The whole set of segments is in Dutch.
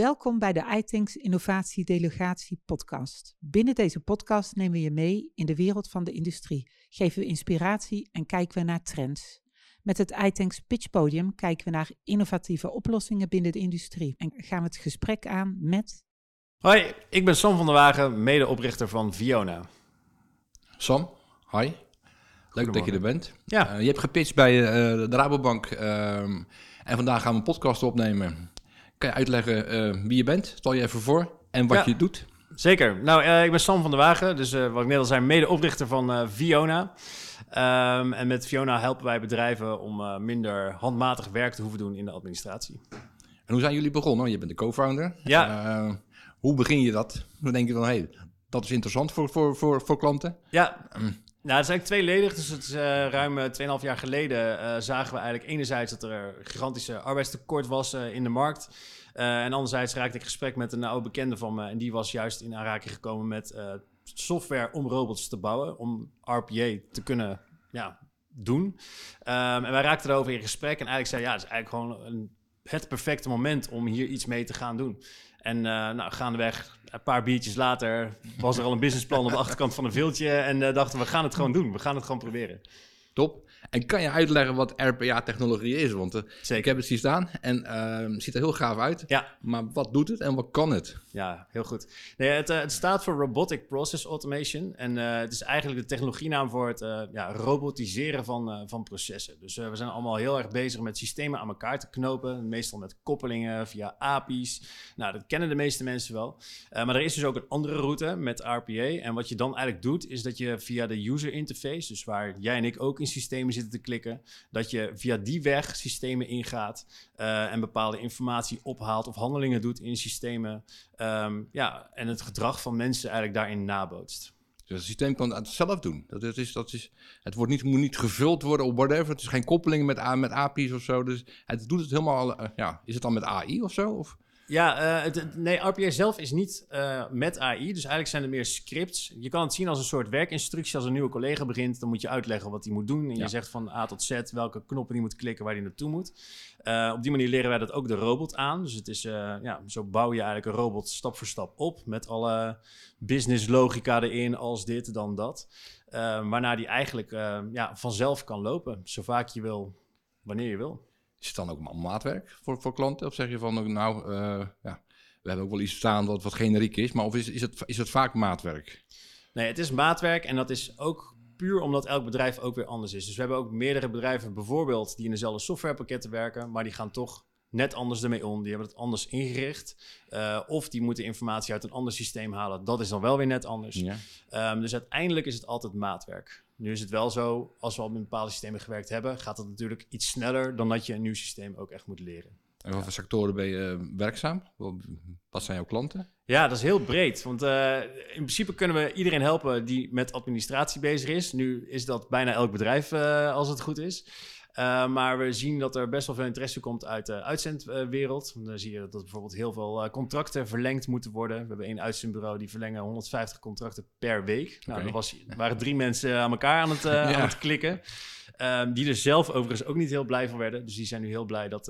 Welkom bij de iThinks Innovatie Delegatie podcast. Binnen deze podcast nemen we je mee in de wereld van de industrie, geven we inspiratie en kijken we naar trends. Met het iThinks Pitch Podium kijken we naar innovatieve oplossingen binnen de industrie en gaan we het gesprek aan met... Hoi, ik ben Sam van der Wagen, medeoprichter van Viona. Sam, hi. Leuk dat je er bent. Ja. Uh, je hebt gepitcht bij uh, de Rabobank ehm, en vandaag gaan we een podcast opnemen. Kan je uitleggen uh, wie je bent? Stel je even voor en wat Ja. je doet. Zeker. Nou, eh, ik ben Sam van der Wagen, dus eh, wat ik net al zei, medeoprichter van eh Viona. Ehm, en met Fiona helpen wij bedrijven om eh, minder handmatig werk te hoeven doen in de administratie. En hoe zijn jullie begonnen? Je bent de co-founder. Ja. Eh, hoe begin je dat? Dan denk je van, hé, hey, dat is interessant voor, voor, voor, voor klanten. Ja, Mm. nou, het is eigenlijk tweeledig. Dus het is eh, ruim eh, 2,5 jaar geleden eh, zagen we eigenlijk enerzijds dat er een gigantische arbeidstekort was eh, in de markt. Eh, en anderzijds raakte ik gesprek met een oude bekende van me. En die was juist in aanraking gekomen met eh, software om robots te bouwen. Om RPA te kunnen ja, doen. Ehm, en wij raakten erover in gesprek. En eigenlijk zei ja, het is eigenlijk gewoon het perfecte moment om hier iets mee te gaan doen. En eh nou, gaandeweg, een paar biertjes later, was er al een businessplan op de achterkant van een viltje. En eh, dachten we gaan het gewoon doen. We gaan het gewoon proberen. Top. En kan je uitleggen wat RPA-technologie is? Want eh, ik heb het zien staan en ehm, het ziet er heel gaaf uit. Ja, Maar wat doet het en wat kan het? Ja, heel goed. Nee, het, eh, het staat voor Robotic Process Automation. En eh, het is eigenlijk de technologienaam voor het ja, robotiseren van, van processen. Dus we zijn allemaal heel erg bezig met systemen aan elkaar te knopen. Meestal met koppelingen via API's. Nou, dat kennen de meeste mensen wel. Maar er is dus ook een andere route met RPA. En wat je dan eigenlijk doet, is dat je via de user interface, dus waar jij en ik ook in systemen zitten te klikken, dat je via die weg systemen ingaat eh, en bepaalde informatie ophaalt of handelingen doet in systemen. Ehm, ja, en het gedrag van mensen eigenlijk daarin nabootst. Dus het systeem kan het zelf doen. Dat is, dat is, het wordt niet, moet niet gevuld worden of whatever. Het is geen koppeling met, met API's of zo. Dus het doet het helemaal. eh, ja, is het dan met AI of zo? Of? Ja, eh, het, nee, RPA zelf is niet eh, met AI. Dus eigenlijk zijn het meer scripts. Je kan het zien als een soort werkinstructie. Als een nieuwe collega begint, dan moet je uitleggen wat hij moet doen. En Ja. je zegt van A tot Z welke knoppen hij moet klikken, waar hij naartoe moet. Eh, op die manier leren wij dat ook de robot aan. Dus het is, ja, zo bouw je eigenlijk een robot stap voor stap op. Met alle business logica erin, als dit, dan dat. Waarna die eigenlijk ja, vanzelf kan lopen. Zo vaak je wil, wanneer je wil. Is het dan ook ma- maatwerk voor, voor klanten? Of zeg je van, nou, eh, ja, we hebben ook wel iets staan wat, wat generiek is. Maar of is, is, het, is het vaak maatwerk? Nee, het is maatwerk en dat is ook puur omdat elk bedrijf ook weer anders is. Dus we hebben ook meerdere bedrijven bijvoorbeeld die in dezelfde softwarepakketten werken, maar die gaan toch net anders ermee om. Die hebben het anders ingericht. Eh, of die moeten informatie uit een ander systeem halen. Dat is dan wel weer net anders. Ja. Ehm, dus uiteindelijk is het altijd maatwerk. Nu is het wel zo, als we al met bepaalde systemen gewerkt hebben, gaat het natuurlijk iets sneller dan dat je een nieuw systeem ook echt moet leren. En wat voor sectoren ben je eh, werkzaam? Wat- Wat zijn jouw klanten? Ja, dat is heel breed. Want eh, in principe kunnen we iedereen helpen die met administratie bezig is. Nu is dat bijna elk bedrijf, eh, als het goed is. Eh, maar we zien dat er best wel veel interesse komt uit de uitzendwereld. Dan zie je dat bijvoorbeeld heel veel eh, contracten verlengd moeten worden. We hebben één uitzendbureau die verlengen 150 contracten per week. Nou, er was, waren drie mensen aan elkaar aan het, eh, Ja. aan het klikken. Ehm, die er zelf overigens ook niet heel blij van werden. Dus die zijn nu heel blij dat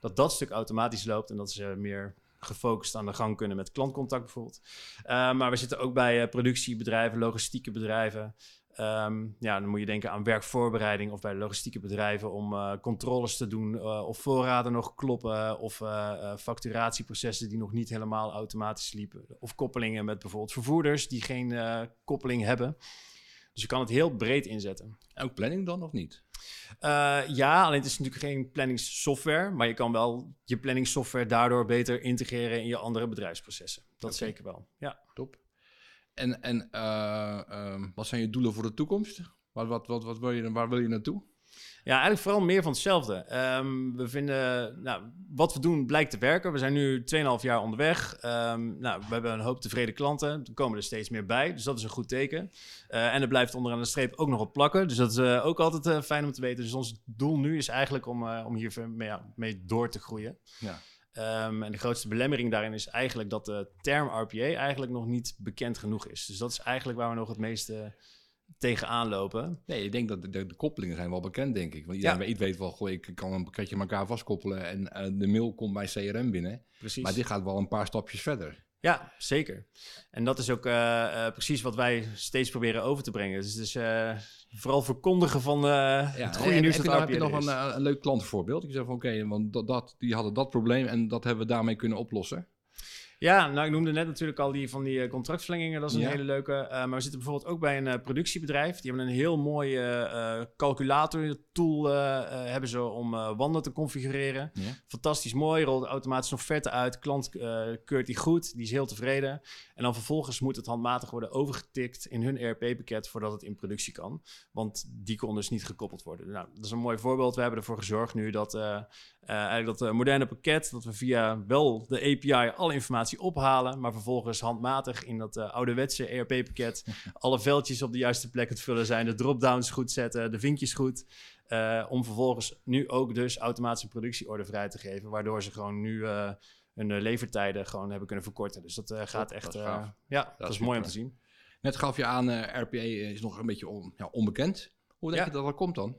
dat, dat stuk automatisch loopt. En dat ze meer gefocust aan de gang kunnen met klantcontact bijvoorbeeld. Uh, maar we zitten ook bij uh, productiebedrijven, logistieke bedrijven. Um, ja, dan moet je denken aan werkvoorbereiding of bij logistieke bedrijven om uh, controles te doen uh, of voorraden nog kloppen of uh, facturatieprocessen die nog niet helemaal automatisch liepen. Of koppelingen met bijvoorbeeld vervoerders die geen koppeling hebben. Dus je kan het heel breed inzetten. Ook planning dan of niet? Ja, alleen het is natuurlijk geen planningssoftware, maar je kan wel je planningssoftware daardoor beter integreren in je andere bedrijfsprocessen. Dat okay. zeker wel. Ja. Top. En, en uh, uh, wat zijn je doelen voor de toekomst? Wat, wat, wat, wat wil je, waar wil je naartoe? Ja, eigenlijk vooral meer van hetzelfde. Um, we vinden, nou, wat we doen blijkt te werken. We zijn nu 2,5 jaar onderweg. Um, nou, we hebben een hoop tevreden klanten. Er komen er steeds meer bij, dus dat is een goed teken. Uh, en er blijft onderaan de streep ook nog op plakken. Dus dat is uh, ook altijd uh, fijn om te weten. Dus ons doel nu is eigenlijk om, om hier mee, ja, mee door te groeien. Ja. Um, en de grootste belemmering daarin is eigenlijk dat de term RPA eigenlijk nog niet bekend genoeg is. Dus dat is eigenlijk waar we nog het meeste tegenaan lopen. Nee, ik denk dat de, de, de koppelingen zijn wel bekend, denk ik. Want iedereen Ja. weet, weet wel, goh, ik kan een pakketje aan elkaar vastkoppelen en eh, de mail komt bij CRM binnen. Precies. Maar dit gaat wel een paar stapjes verder. Ja, zeker. En dat is ook eh, eh, precies wat wij steeds proberen over te brengen. Dus, dus vooral verkondigen van eh, het goede en- nieuws en dat heb je nog een, een leuk klantenvoorbeeld? Ik zeg van oké, want dat, dat, die hadden dat probleem en dat hebben we daarmee kunnen oplossen. Ja, nou ik noemde net natuurlijk al die van die eh, contractverlengingen. Dat is een Ja. hele leuke. Eh, maar we zitten bijvoorbeeld ook bij een eh, productiebedrijf. Die hebben een heel mooie eh calculator tool hebben ze om wanden te configureren. Ja. Fantastisch mooi, rolt automatisch een offerte uit. Klant keurt die goed, die is heel tevreden. En dan vervolgens moet het handmatig worden overgetikt in hun ERP-pakket voordat het in productie kan. Want die kon dus niet gekoppeld worden. Nou, dat is een mooi voorbeeld. We hebben ervoor gezorgd nu dat eh, eigenlijk dat eh, moderne pakket, dat we via wel de API alle informatie ophalen, maar vervolgens handmatig in dat eh, ouderwetse ERP-pakket alle veldjes op de juiste plek het vullen zijn, de drop-downs goed zetten, de vinkjes goed. om vervolgens nu ook dus automatische productieorde vrij te geven, waardoor ze gewoon nu eh, hun levertijden gewoon hebben kunnen verkorten. Dus dat gaat Top, echt, dat ja, dat, is is mooi om te zien. Net gaf je aan, RPA is nog een beetje on- ja, onbekend. Hoe denk Ja. je dat dat komt dan?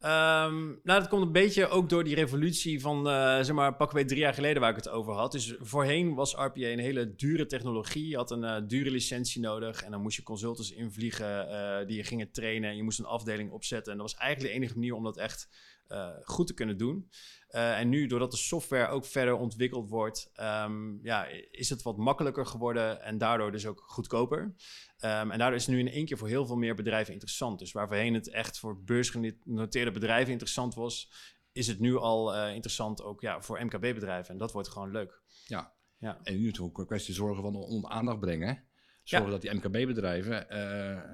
Ehm, nou, dat komt een beetje ook door die revolutie van, eh, zeg maar, pakweg drie jaar geleden waar ik het over had. Dus voorheen was RPA een hele dure technologie. Je had een eh, dure licentie nodig en dan moest je consultants invliegen eh, die je gingen trainen. En je moest een afdeling opzetten. En dat was eigenlijk de enige manier om dat echt eh, goed te kunnen doen. Eh, en nu, doordat de software ook verder ontwikkeld wordt, ehm, ja, is het wat makkelijker geworden en daardoor dus ook goedkoper. Ehm, en daardoor is het nu in één keer voor heel veel meer bedrijven interessant. Dus waar voorheen het echt voor beursgenoteerde bedrijven interessant was, is het nu al eh, interessant ook ja, voor MKB-bedrijven. En dat wordt gewoon leuk. Ja. Ja. En nu natuurlijk een kwestie zorgen van onder aandacht brengen. Zorgen dat die MKB-bedrijven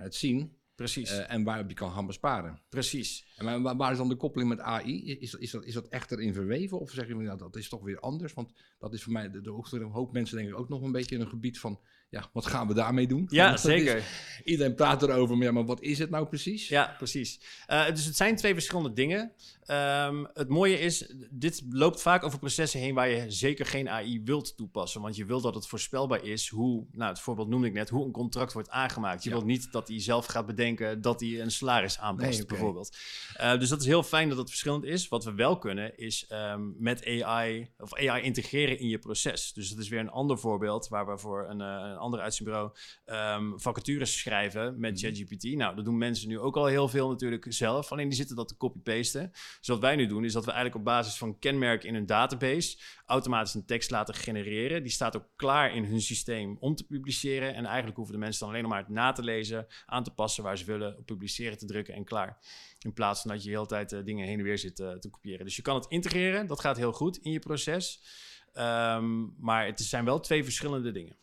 het zien Precies, eh, en waarop je kan gaan besparen. precies. En waar, is dan de koppeling met AI? Is, is, dat, is dat echt erin verweven? Of zeg je, nou, dat is toch weer anders? Want dat is voor mij, de, de, een hoop mensen denk ik ook nog een beetje een gebied van, ja, wat gaan we daarmee doen? Ja, dat is- zeker. iedereen praat erover, maar, ja, maar wat is het nou precies? Ja, precies. Eh, dus het zijn twee verschillende dingen. Ehm, het mooie is, dit loopt vaak over processen heen waar je zeker geen AI wilt toepassen. Want je wilt dat het voorspelbaar is hoe, nou het voorbeeld noemde ik net, hoe een contract wordt aangemaakt. Je Ja. wilt niet dat hij zelf gaat bedenken dat hij een salaris aanpast, Nee, bijvoorbeeld. Eh, dus dat is heel fijn dat het verschillend is. Wat we wel kunnen, is ehm, met AI, of AI integreren in je proces. Dus dat is weer een ander voorbeeld waar we voor een, eh, een ander uitzendbureau ehm, vacatures schrijven met Mhm. ChatGPT. Nou, dat doen mensen nu ook al heel veel natuurlijk zelf. Alleen die zitten dat te copy-pasten. Dus wat wij nu doen, is dat we eigenlijk op basis van kenmerken in hun database automatisch een tekst laten genereren. Die staat ook klaar in hun systeem om te publiceren. En eigenlijk hoeven de mensen dan alleen nog maar het na te lezen, aan te passen waar ze willen, op publiceren te drukken en klaar. In plaats van dat je de hele tijd eh, dingen heen en weer zit eh, te kopiëren. Dus je kan het integreren, dat gaat heel goed in je proces. Ehm, maar het zijn wel twee verschillende dingen.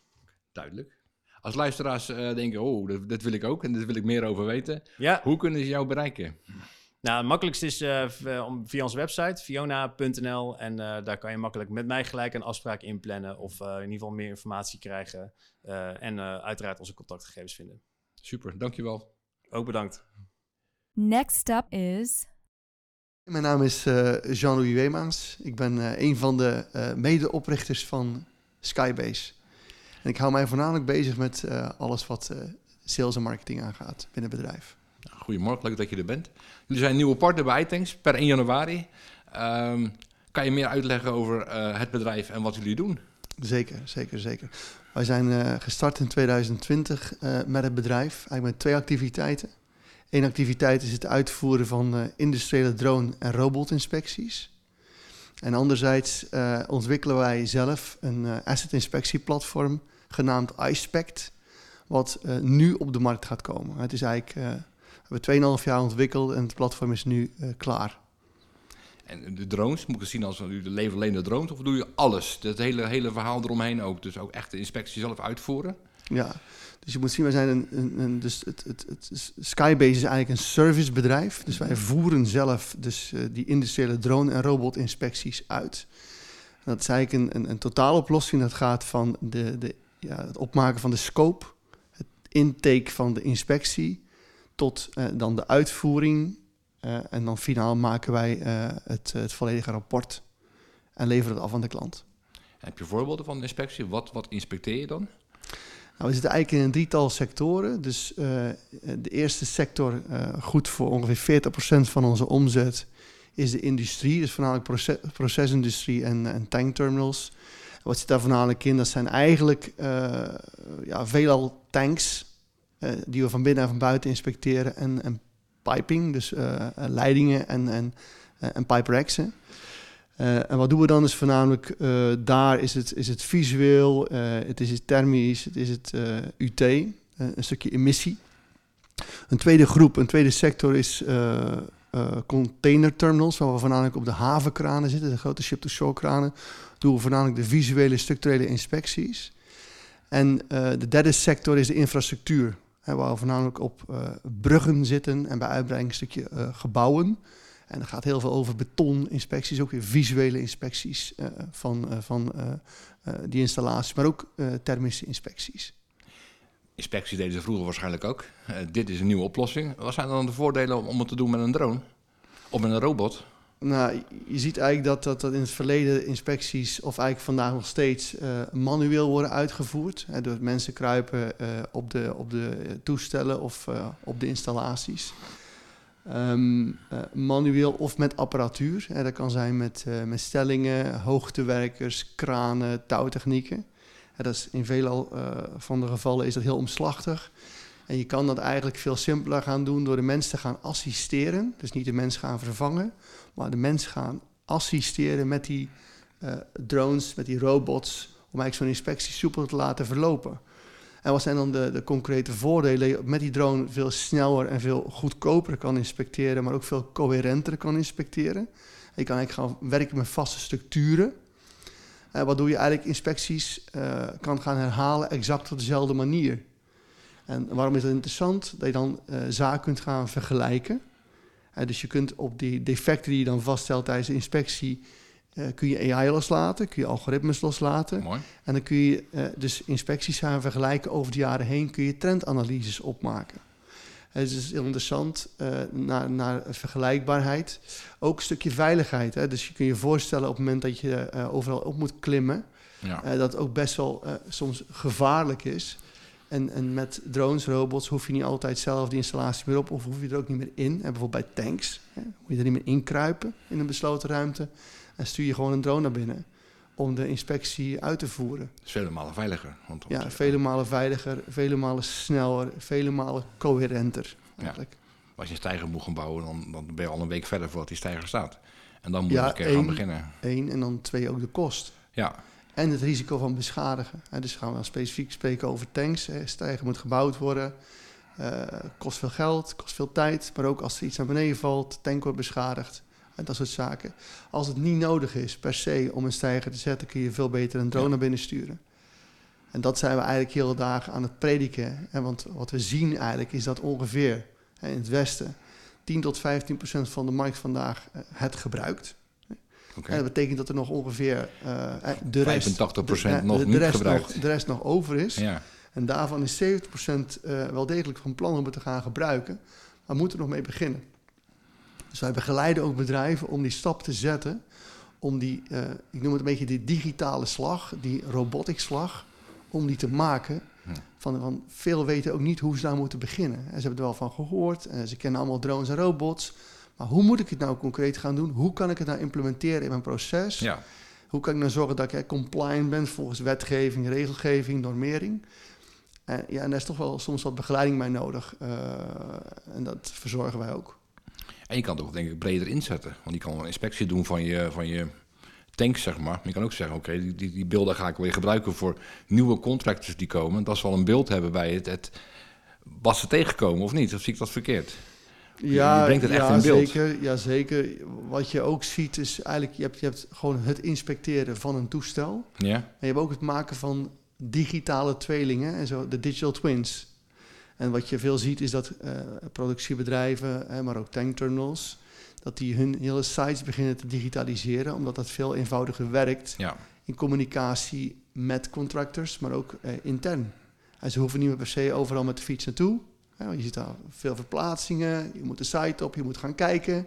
Duidelijk. Als luisteraars eh, denken, oh, dat, dat wil ik ook en daar wil ik meer over weten. Ja, Hoe kunnen ze jou bereiken? Nou, het makkelijkste is om, via onze website, fiona.nl. En eh, daar kan je makkelijk met mij gelijk een afspraak inplannen. Of eh, in ieder geval meer informatie krijgen. eh, en eh, uiteraard onze contactgegevens vinden. Super, dankjewel. Ook bedankt. Next up is Mijn naam is eh, Jean-Louis Weemaans. Ik ben eh, een van de eh, medeoprichters van Skybase. En ik hou mij voornamelijk bezig met eh, alles wat eh, sales en marketing aangaat binnen het bedrijf. Goedemorgen, leuk dat je er bent. Jullie zijn een nieuwe partner bij iTanks per 1 januari. Ehm, kan je meer uitleggen over eh, het bedrijf en wat jullie doen? Zeker, zeker, zeker. Wij zijn gestart in 2020 eh, met het bedrijf, eigenlijk met twee activiteiten. Eén activiteit is het uitvoeren van industriële drone- en robotinspecties. En anderzijds ontwikkelen wij zelf een asset inspectieplatform genaamd iSpect, wat eh, nu op de markt gaat komen. Het is eigenlijk, eh, we hebben 2,5 jaar ontwikkeld en het platform is nu eh, klaar. En de drones, moet ik het zien als jullie leveren alleen de drones of doe je alles? Het hele, hele verhaal eromheen ook. Dus ook echt de inspectie zelf uitvoeren. Ja, dus je moet zien, wij zijn een, een, een- dus het, het, het, Skybase is eigenlijk een servicebedrijf. Dus wij voeren zelf dus, die industriële drone- en robotinspecties uit. En dat is eigenlijk een, een, een totaaloplossing. Dat gaat van de, de, ja, het opmaken van de scope, het intake van de inspectie, tot eh, dan de uitvoering. eh, en dan finaal maken wij eh, het, het volledige rapport en leveren het af aan de klant. Heb je voorbeelden van de inspectie? Wat, wat inspecteer je dan? Nou, we zitten eigenlijk in een drietal sectoren. Dus de eerste sector, goed voor ongeveer 40% van onze omzet, is de industrie. Dus voornamelijk proces, procesindustrie en, en tankterminals. Wat zit daar voornamelijk in? Dat zijn eigenlijk uh, ja, veelal tanks die we van binnen en van buiten inspecteren. En, piping, dus leidingen en, en, en pipe en wat doen we dan? Is voornamelijk uh, daar is het, is het visueel, het is het thermisch, het is het UT, een stukje emissie. Een tweede groep, een tweede sector is container terminals, waar we voornamelijk op de havenkranen zitten, de grote ship-to-shore kranen. Doen we voornamelijk de visuele structurele inspecties. En de derde sector is de infrastructuur, hè, waar we voornamelijk op bruggen zitten en bij uitbreiding een stukje gebouwen. En er gaat heel veel over betoninspecties, ook weer visuele inspecties van, van die installaties, maar ook thermische inspecties. Inspecties deden ze vroeger waarschijnlijk ook. dit is een nieuwe oplossing. Wat zijn dan de voordelen om het te doen met een drone? Of met een robot? Nou, je ziet eigenlijk dat, dat, dat in het verleden inspecties, of eigenlijk vandaag nog steeds, manueel worden uitgevoerd. Hè, door mensen kruipen op, de, op de toestellen of op de installaties. Uh, manueel of met apparatuur. Hè, dat kan zijn met, met stellingen, hoogtewerkers, kranen, touwtechnieken. Dat is in veelal uh, van de gevallen is dat heel omslachtig. En je kan dat eigenlijk veel simpeler gaan doen door de mens te gaan assisteren. Dus niet de mens gaan vervangen, maar de mens gaan assisteren met die drones, met die robots, om eigenlijk zo'n inspectie soepel te laten verlopen. En wat zijn dan de, de concrete voordelen? Met die drone veel sneller en veel goedkoper kan inspecteren, maar ook veel coherenter kan inspecteren. Je kan eigenlijk gaan werken met vaste structuren. En waardoor je eigenlijk inspecties uh, kan gaan herhalen exact op dezelfde manier. En waarom is dat interessant? Dat je dan uh, zaken kunt gaan vergelijken. Uh, dus je kunt op die defecten die je dan vaststelt tijdens de inspectie uh, kun je AI loslaten, kun je algoritmes loslaten. Mooi. En dan kun je uh, dus inspecties gaan vergelijken over de jaren heen, kun je trendanalyses opmaken. Het is interessant uh, naar, naar vergelijkbaarheid. Ook een stukje veiligheid. Hè? Dus je kunt je voorstellen op het moment dat je overal op moet klimmen, ja. dat het ook best wel soms gevaarlijk is. En, en met drones, robots, hoef je niet altijd zelf die installatie meer op, of hoef je er ook niet meer in. En bijvoorbeeld bij tanks, hè, moet je er niet meer inkruipen in een besloten ruimte en stuur je gewoon een drone naar binnen om de inspectie uit te voeren. Is vele malen veiliger. Want ja, vele malen veiliger, vele malen sneller, vele malen coherenter. Eigenlijk. Ja. Als je een stijger moet gaan bouwen, dan, dan ben je al een week verder voordat die stijger staat. En dan moet je een keer gaan beginnen. Eén, en dan twee, ook de kost. Ja. En het risico van beschadigen. Dus gaan we dan specifiek spreken over tanks. Stijger moet gebouwd worden. Uh, kost veel geld, kost veel tijd. Maar ook als er iets naar beneden valt, tank wordt beschadigd en dat soort zaken. Als het niet nodig is per se om een stijger te zetten, kun je veel beter een drone naar binnen sturen. En dat zijn we eigenlijk heel dagen aan het prediken. En want wat we zien eigenlijk is dat ongeveer hè, in het Westen 10 tot 15 procent van de markt vandaag uh, het gebruikt. Okay. En dat betekent dat er nog ongeveer uh, de rest, 85 procent nog de, de, niet rest gebruikt. Nog, de rest nog over is. Ja. En daarvan is 70 procent uh, wel degelijk van plan om het te gaan gebruiken. Maar moeten we nog mee beginnen. Dus wij begeleiden ook bedrijven om die stap te zetten, om die, uh, ik noem het een beetje die digitale slag, die robotic slag, om die te maken. Hm. Van, van, veel weten ook niet hoe ze daar moeten beginnen. En ze hebben er wel van gehoord, en ze kennen allemaal drones en robots. Maar hoe moet ik het nou concreet gaan doen? Hoe kan ik het nou implementeren in mijn proces? Ja. Hoe kan ik nou zorgen dat ik compliant ben volgens wetgeving, regelgeving, normering? En, ja, en daar is toch wel soms wat begeleiding bij nodig. Uh, en dat verzorgen wij ook. En je kan het ook denk ik breder inzetten. Want je kan een inspectie doen van je, van je tanks, zeg maar. Maar je kan ook zeggen, oké, die, die, die, beelden ga ik weer gebruiken voor nieuwe contractors die komen. Dat ze wel een beeld hebben bij het, het wat ze tegenkomen of niet. Of zie ik dat verkeerd? Ja, je brengt het echt in beeld. Zeker, ja, zeker. Wat je ook ziet is eigenlijk, je hebt, je hebt gewoon het inspecteren van een toestel. Ja. En je hebt ook het maken van digitale tweelingen en zo, de digital twins. En wat je veel ziet is dat uh, productiebedrijven, maar ook tankterminals, dat die hun hele sites beginnen te digitaliseren, omdat dat veel eenvoudiger werkt ja. in communicatie met contractors, maar ook uh, intern. En ze hoeven niet meer per se overal met de fiets naartoe. want je ziet daar veel verplaatsingen, je moet de site op, je moet gaan kijken.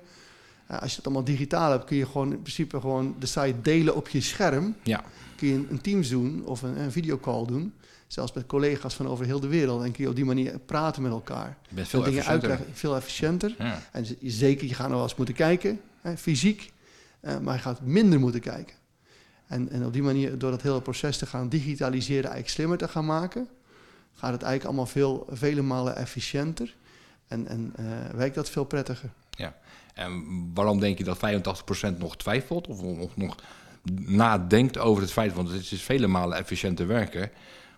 Uh, als je het allemaal digitaal hebt, kun je gewoon in principe gewoon de site delen op je scherm. Ja. Kun je een, een Teams doen of een, een videocall doen. Zelfs met collega's van over heel de wereld. En kun je op die manier praten met elkaar. Je bent veel dingen efficiënter. uitleggen, veel efficiënter. Ja. En zeker, je gaat nog wel eens moeten kijken, hè, fysiek. eh, maar je gaat minder moeten kijken. En, en op die manier, door dat hele proces te gaan digitaliseren, eigenlijk slimmer te gaan maken, gaat het eigenlijk allemaal veel, vele malen efficiënter. En, en eh, werkt dat veel prettiger. En waarom denk je dat 85% nog twijfelt of nog, nog nadenkt over het feit, want het is vele malen efficiënter werken.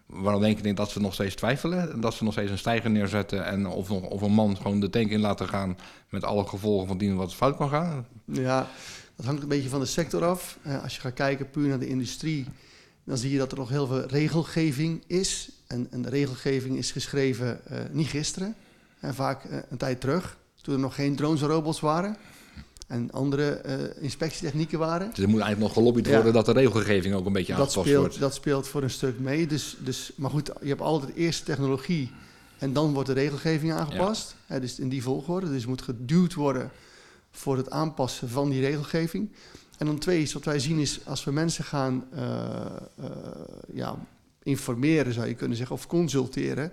Waarom denk je dat ze nog steeds twijfelen? En dat ze nog steeds een stijger neerzetten en of, of een man gewoon de tank in laten gaan met alle gevolgen van dien wat fout kan gaan? Ja, dat hangt een beetje van de sector af. Eh, als je gaat kijken puur naar de industrie, dan zie je dat er nog heel veel regelgeving is. En, en de regelgeving is geschreven eh, niet gisteren, en vaak eh, een tijd terug, toen er nog geen drones en robots waren. En andere eh, inspectietechnieken waren. Dus er moet eigenlijk nog gelobbyd Ja. worden dat de regelgeving ook een beetje Dat aangepast speelt, wordt. dat speelt voor een stuk mee. Dus, dus, maar goed, je hebt altijd eerst technologie en dan wordt de regelgeving aangepast. Hè, dus in die volgorde. Dus moet geduwd worden voor het aanpassen van die regelgeving. En dan twee is wat wij zien is als we mensen gaan eh, eh, ja, informeren, zou je kunnen zeggen, of consulteren.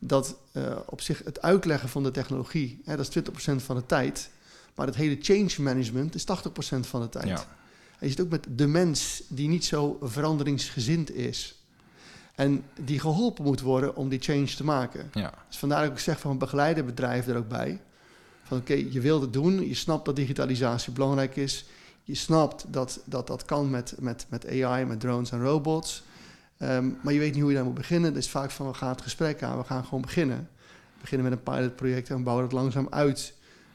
Dat eh, op zich het uitleggen van de technologie, hè, dat is 20% van de tijd. Maar het hele change management is 80% van de tijd. Ja. En je zit ook met de mens die niet zo veranderingsgezind is. En die geholpen moet worden om die change te maken. Ja. Dus vandaar dat ik zeg van begeleid het bedrijf er ook bij. Van oké, je wilt het doen. Je snapt dat digitalisatie belangrijk is. Je snapt dat dat, dat kan met, met, met AI, met drones en robots. Ehm, maar je weet niet hoe je daar moet beginnen. Dus vaak van we gaan het gesprek aan. We gaan gewoon beginnen. We beginnen met een pilotproject en bouwen het langzaam uit.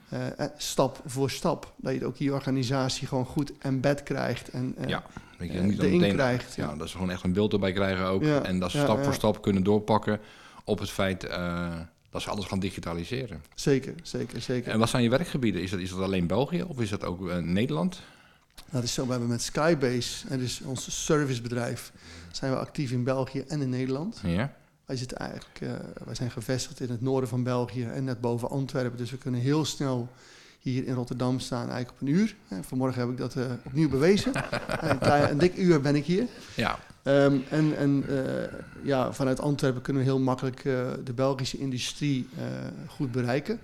eh, eh, stap voor stap. Dat je ook je organisatie gewoon goed embed krijgt. En, eh, Ja. Weet je, niet dat erin meteen- krijgt, Ja, ja. dat ze gewoon echt een beeld erbij krijgen ook. Ja, En dat ze ja, stap voor stap kunnen doorpakken op het feit dat ze alles gaan digitaliseren. Zeker, zeker, zeker. En wat zijn je werkgebieden? Is dat, is dat alleen België of is dat ook Nederland? Dat is zo, we hebben met Skybase, en dus ons servicebedrijf, zijn we actief in België en in Nederland. Ja. Wij, zitten eigenlijk, eh, wij zijn gevestigd in het noorden van België en net boven Antwerpen. Dus we kunnen heel snel hier in Rotterdam staan, eigenlijk op een uur. Vanmorgen heb ik dat eh, opnieuw bewezen. een, een dik uur ben ik hier. Ja, Ehm, en en eh, ja, vanuit Antwerpen kunnen we heel makkelijk de Belgische industrie goed bereiken.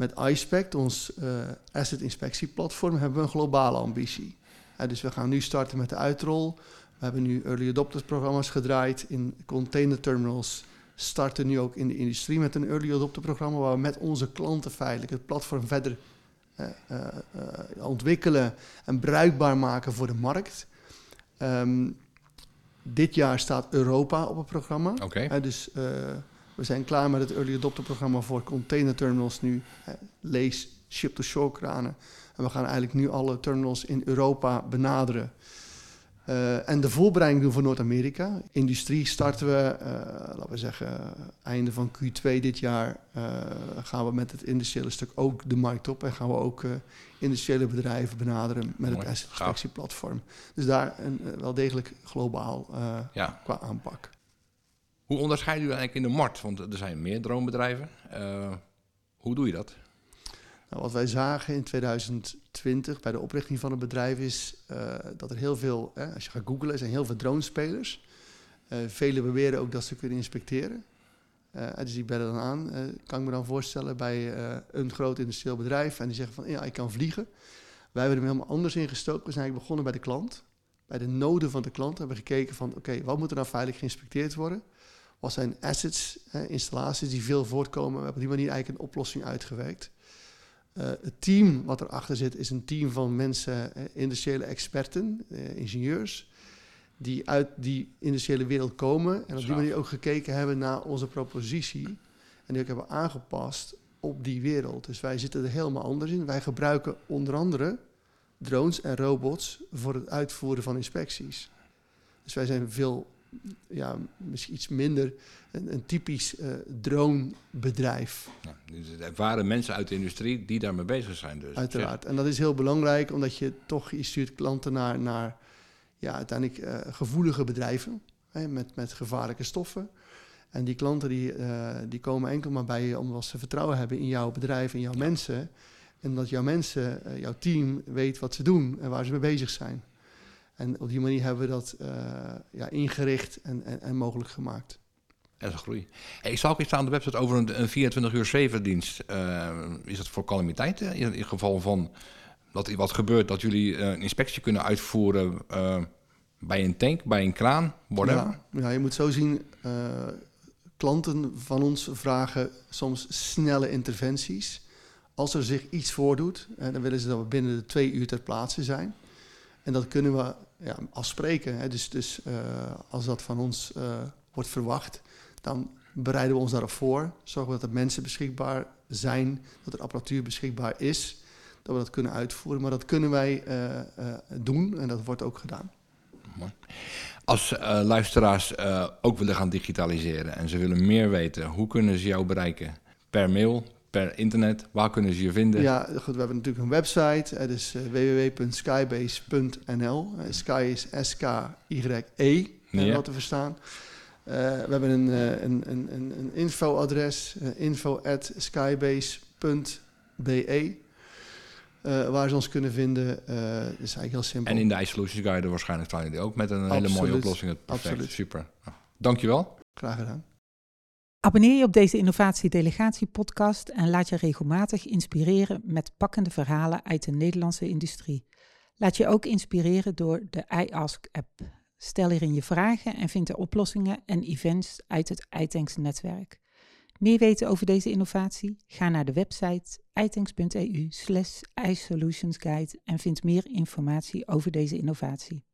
Met iSpect, ons eh, asset inspectieplatform, hebben we een globale ambitie. Eh, dus we gaan nu starten met de uitrol. We hebben nu early adopters programma's gedraaid in container terminals. Starten nu ook in de industrie met een early adopter programma waar we met onze klanten feitelijk het platform verder eh, ontwikkelen en bruikbaar maken voor de markt. Ehm, dit jaar staat Europa op het programma. Hè, dus we zijn klaar met het early adopter programma voor container terminals nu. lees ship-to-shore kranen. En we gaan eigenlijk nu alle terminals in Europa benaderen. Eh, en de voorbereiding doen voor Noord-Amerika. Industrie starten we, eh, laten we zeggen, einde van Q2 dit jaar eh, gaan we met het industriële stuk ook de markt op. En gaan we ook industriële bedrijven benaderen met Mooi, het asset inspectieplatform. Dus daar een, wel degelijk globaal Ja. qua aanpak. Hoe onderscheid u eigenlijk in de markt? Want er zijn meer droombedrijven. Eh, hoe doe je dat? Nou, wat wij zagen in 2020 bij de oprichting van het bedrijf is eh, dat er heel veel, hè, als je gaat googlen, er zijn heel veel dronespelers. Eh velen beweren ook dat ze kunnen inspecteren. Dus die bellen dan aan, kan ik me dan voorstellen, bij een groot industrieel bedrijf. En die zeggen van, ja, ik kan vliegen. Wij hebben hem helemaal anders ingestoken. We zijn eigenlijk begonnen bij de klant. Bij de noden van de klant hebben we gekeken van, oké, wat moet er nou veilig geïnspecteerd worden? Wat zijn assets, installaties die veel voortkomen? We hebben op die manier eigenlijk een oplossing uitgewerkt. Eh, het team wat erachter zit is een team van mensen, industriële experten, eh, ingenieurs, die uit die industriële wereld komen en op die manier ook gekeken hebben naar onze propositie en die ook hebben aangepast op die wereld. Dus wij zitten er helemaal anders in. Wij gebruiken onder andere drones en robots voor het uitvoeren van inspecties. Dus wij zijn veel, ja, misschien iets minder een, een typisch eh dronebedrijf. Ja, dus het ervaren mensen uit de industrie die daarmee bezig zijn. Dus. Uiteraard. En dat is heel belangrijk, omdat je toch, je stuurt klanten naar, naar ja, uiteindelijk eh, gevoelige bedrijven hè, met, met gevaarlijke stoffen. En die klanten die, eh, die komen enkel maar bij je omdat ze vertrouwen hebben in jouw bedrijf, in jouw mensen. En dat jouw mensen, jouw team weet wat ze doen en waar ze mee bezig zijn. En op die manier hebben we dat eh, ja, ingericht en, en, en mogelijk gemaakt. Dat is een groei. Hey, ik zag ook iets aan de website over een, een 24 uur 7 dienst. Uh, is dat voor calamiteiten? In het geval van dat er wat gebeurt, dat jullie uh, een inspectie kunnen uitvoeren bij een tank, bij een kraan, whatever? Ja, ja je moet zo zien, klanten van ons vragen soms snelle interventies. Als er zich iets voordoet, dan willen ze dat we binnen de twee uur ter plaatse zijn. En dat kunnen we ja, afspreken. Dus, dus als dat van ons wordt verwacht, dan bereiden we ons daarop voor. Zorgen we dat er mensen beschikbaar zijn, dat er apparatuur beschikbaar is, dat we dat kunnen uitvoeren. Maar dat kunnen wij uh, doen en dat wordt ook gedaan. Als luisteraars ook willen gaan digitaliseren en ze willen meer weten, hoe kunnen ze jou bereiken? Per mail, per internet, waar kunnen ze je vinden? Ja, goed, we hebben natuurlijk een website, het is www.skybase.nl. Sky is S-K-Y-E, ja. wat te verstaan. Uh, we hebben een, uh, een, een, een infoadres, uh, info.skybase.be, waar ze ons kunnen vinden. dat is eigenlijk heel simpel. En in de iSolutions Guide waarschijnlijk staan jullie ook met een Absoluut. hele mooie oplossing. Perfect, Absoluut. super. Nou, dankjewel. Graag gedaan. Abonneer je op deze Innovatie Delegatie podcast en laat je regelmatig inspireren met pakkende verhalen uit de Nederlandse industrie. Laat je ook inspireren door de iAsk-app. Stel hierin je vragen en vind er oplossingen en events uit het iTanks netwerk. Meer weten over deze innovatie? Ga naar de website itanks.eu slash isolutionsguide en vind meer informatie over deze innovatie.